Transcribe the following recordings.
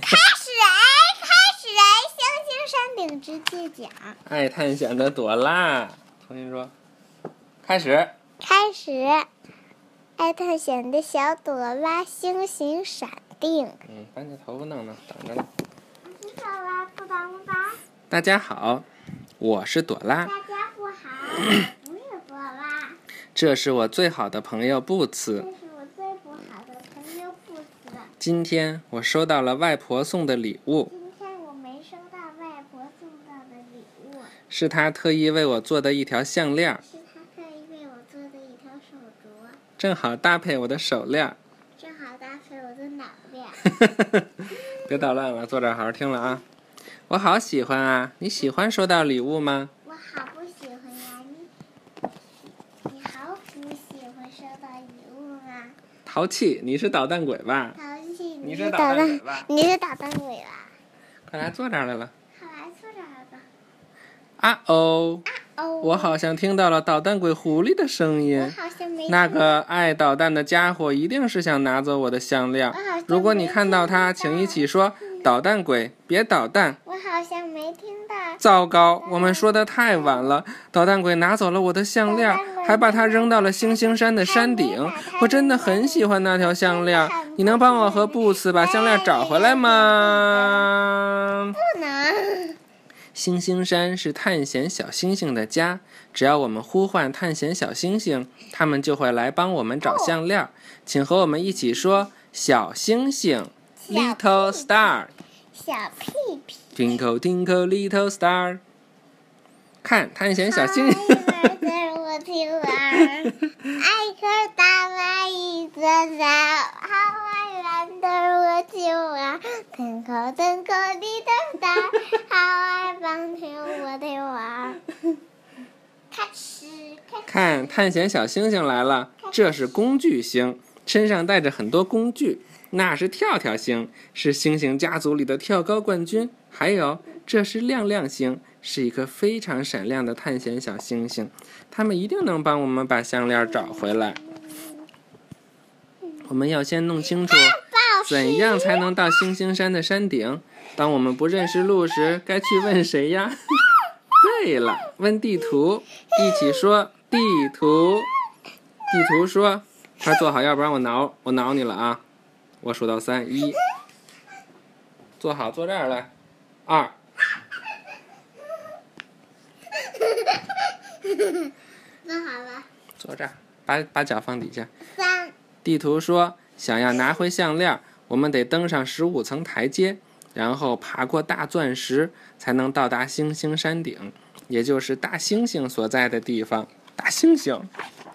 开始哎，开始哎，星星山顶直接讲。爱探险的朵拉，重新说，开始。开始，爱探险的小朵拉，星星闪电。嗯，把你头发弄弄，等着呢。朵拉不？大家好，我是朵拉，大家不好，我是朵拉，这是我最好的朋友布这茨。是我最不好的朋友布斯。今天我收到了外婆送的礼物，今天我没收到外婆送到的礼物，是她特意为我做的一条项链，是她特意为我做的一条手镯，正好搭配我的手链。正好搭配我的脑链。别捣乱了，坐这儿好好听了啊。我好喜欢啊！你喜欢收到礼物吗？我好不喜欢呀，你你好不喜欢收到礼物吗？淘气，你是捣蛋鬼吧？你是捣蛋蛋鬼吧，你是捣蛋鬼吧？快来坐这儿来了。快来坐这儿吧。啊哦，哦，我好像听到了捣蛋鬼狐狸的声我音。好像没听那个爱捣蛋的家伙一定是想拿走我的项链我。好像如果你看到他，请一起说：“捣蛋鬼，别捣蛋！”糟糕，我们说的太晚了。捣蛋鬼拿走了我的项链，还把它扔到了星星山的山顶。我真的很喜欢那条项链，你能帮我和布斯把项链找回来吗？不能。星星山是探险小星星的家，只要我们呼唤探险小星星，他们就会来帮我们找项链。请和我们一起说：小星星，Little Star。小屁屁。Twinkle twinkle little star，看探险小星星。爱玩我听玩，爱可大玩一个小，好爱玩的我听玩，腾口腾口的腾大，好爱棒球我听玩。咔哧咔哧，看，探险小星星来了，这是工具星，身上带着很多工具。那是跳跳星，是星星家族里的跳高冠军。还有，这是亮亮星，是一颗非常闪亮的探险小星星。他们一定能帮我们把项链找回来。我们要先弄清楚怎样才能到星星山的山顶。当我们不认识路时，该去问谁呀？对了，问地图。一起说地图。地图说：“快坐好，要不然我挠我挠你了啊！”我数到三，一，坐好，坐这儿来。二，坐好了。坐这儿，把把脚放底下。三，地图说，想要拿回项链，我们得登上十五层台阶，然后爬过大钻石，才能到达星星山顶，也就是大猩猩所在的地方。大猩猩，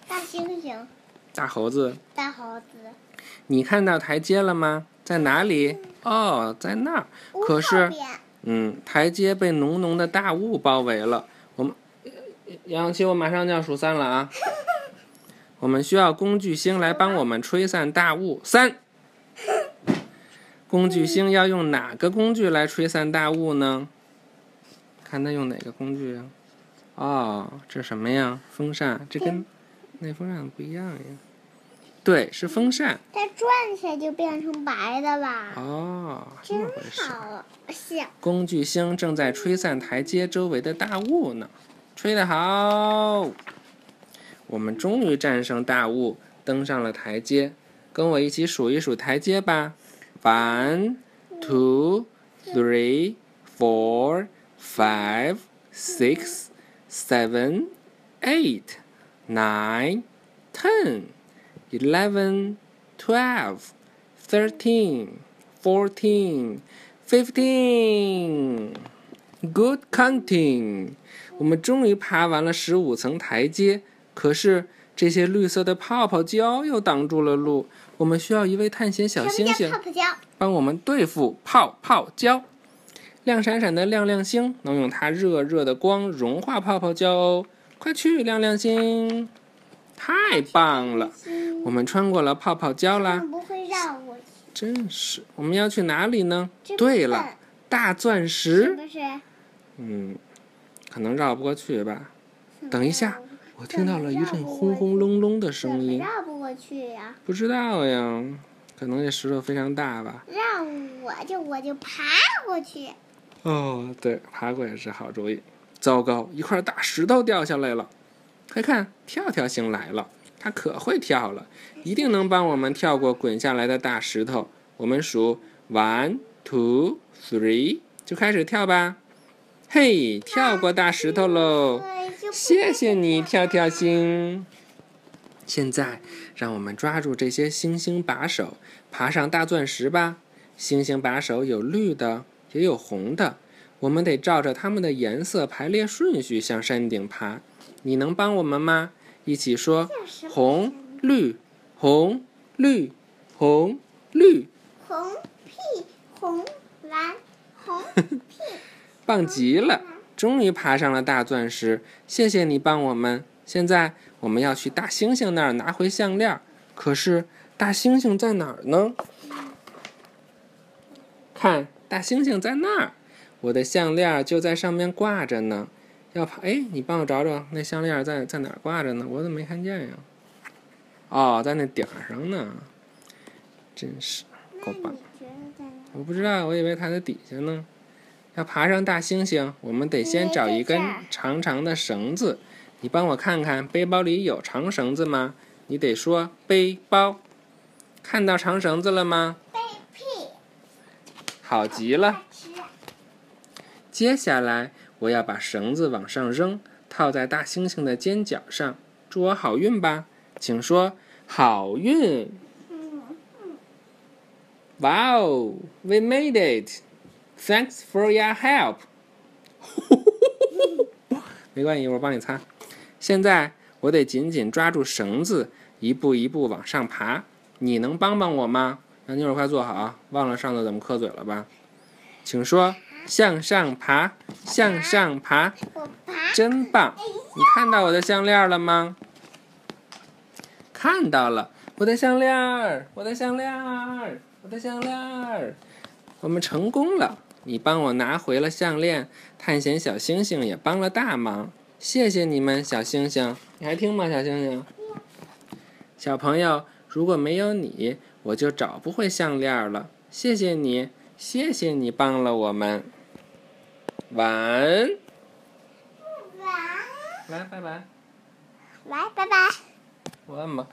大猩猩，大猴子，大猴子。你看到台阶了吗？在哪里？哦，在那儿。可是，嗯，台阶被浓浓的大雾包围了。我们，杨洋七，我马上就要数三了啊！我们需要工具星来帮我们吹散大雾。三，工具星要用哪个工具来吹散大雾呢？看他用哪个工具啊？哦，这什么呀？风扇，这跟那风扇不一样呀。对，是风扇。它转起来就变成白的吧？哦，真。好笑。工具星正在吹散台阶周围的大雾呢，吹得好！我们终于战胜大雾，登上了台阶。跟我一起数一数台阶吧：one, two, three, four, five, six, seven, eight, nine, ten, eleven, twelve, thirteen, fourteen. Fifteen, good counting。我们终于爬完了十五层台阶，可是这些绿色的泡泡胶又挡住了路。我们需要一位探险小星星？帮我们对付泡泡胶。亮闪闪的亮亮星能用它热热的光融化泡泡胶哦！快去，亮亮星！太棒了，我们穿过了泡泡胶啦！不会让我去。真是，我们要去哪里呢？对了，大钻是石。不是？嗯，可能绕不过去吧。等一下，我听到了一阵轰轰隆隆的声音，绕不过去呀？不知道呀。可能这石头非常大吧。让我就我就爬过去。哦，对，爬过也是好主意。糟糕，一块大石头掉下来了。快看，跳跳星来了，它可会跳了，一定能帮我们跳过滚下来的大石头。我们数 one two three，就开始跳吧。嘿，跳过大石头喽！谢谢你，跳跳星。现在，让我们抓住这些星星把手，爬上大钻石吧。星星把手有绿的，也有红的，我们得照着它们的颜色排列顺序向山顶爬。你能帮我们吗？一起说：红、绿、红、绿、红、绿。红屁红蓝红屁。棒极了！终于爬上了大钻石，谢谢你帮我们。现在我们要去大猩猩那儿拿回项链，可是大猩猩在哪儿呢？看，大猩猩在那儿，我的项链就在上面挂着呢。要爬，哎，你帮我找找那项链在在哪儿挂着呢？我怎么没看见呀？哦，在那顶上呢。真是够棒！我不知道，我以为它在底下呢。要爬上大猩猩，我们得先找一根长长的绳子。你帮我看看，背包里有长绳子吗？你得说背包。看到长绳子了吗？背屁。好极了。接下来。我要把绳子往上扔，套在大猩猩的肩角上。祝我好运吧，请说好运。Wow, we made it! Thanks for your help. 没关系，我帮你擦。现在我得紧紧抓住绳子，一步一步往上爬。你能帮帮我吗？那妞儿快坐好，忘了上次怎么磕嘴了吧？请说。向上爬，向上爬，真棒！你看到我的项链了吗？看到了，我的项链，我的项链，我的项链，我们成功了！你帮我拿回了项链，探险小星星也帮了大忙，谢谢你们，小星星，你还听吗？小星星，小朋友，如果没有你，我就找不回项链了。谢谢你，谢谢你帮了我们。晚安。晚安。来，拜拜。来，拜拜。晚安吧。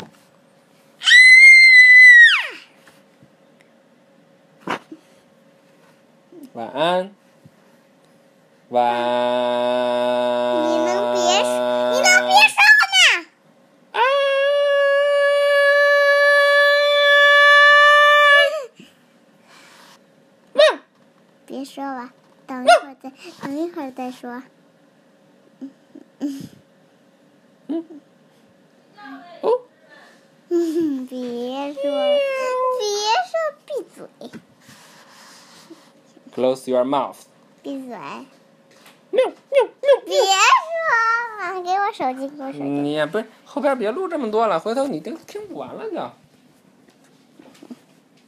晚安。晚。你能别，你能别说吗？啊！别说了。等一会儿再，等一会儿再说。嗯。哦。别说，别说，闭嘴。Close your mouth。闭嘴。喵喵喵！别说了，给我手机，给我手机。你也不是后边别录这么多了，回头你听听不完了就。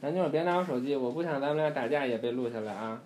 咱就是别拿我手机，我不想咱们俩打架也被录下来啊。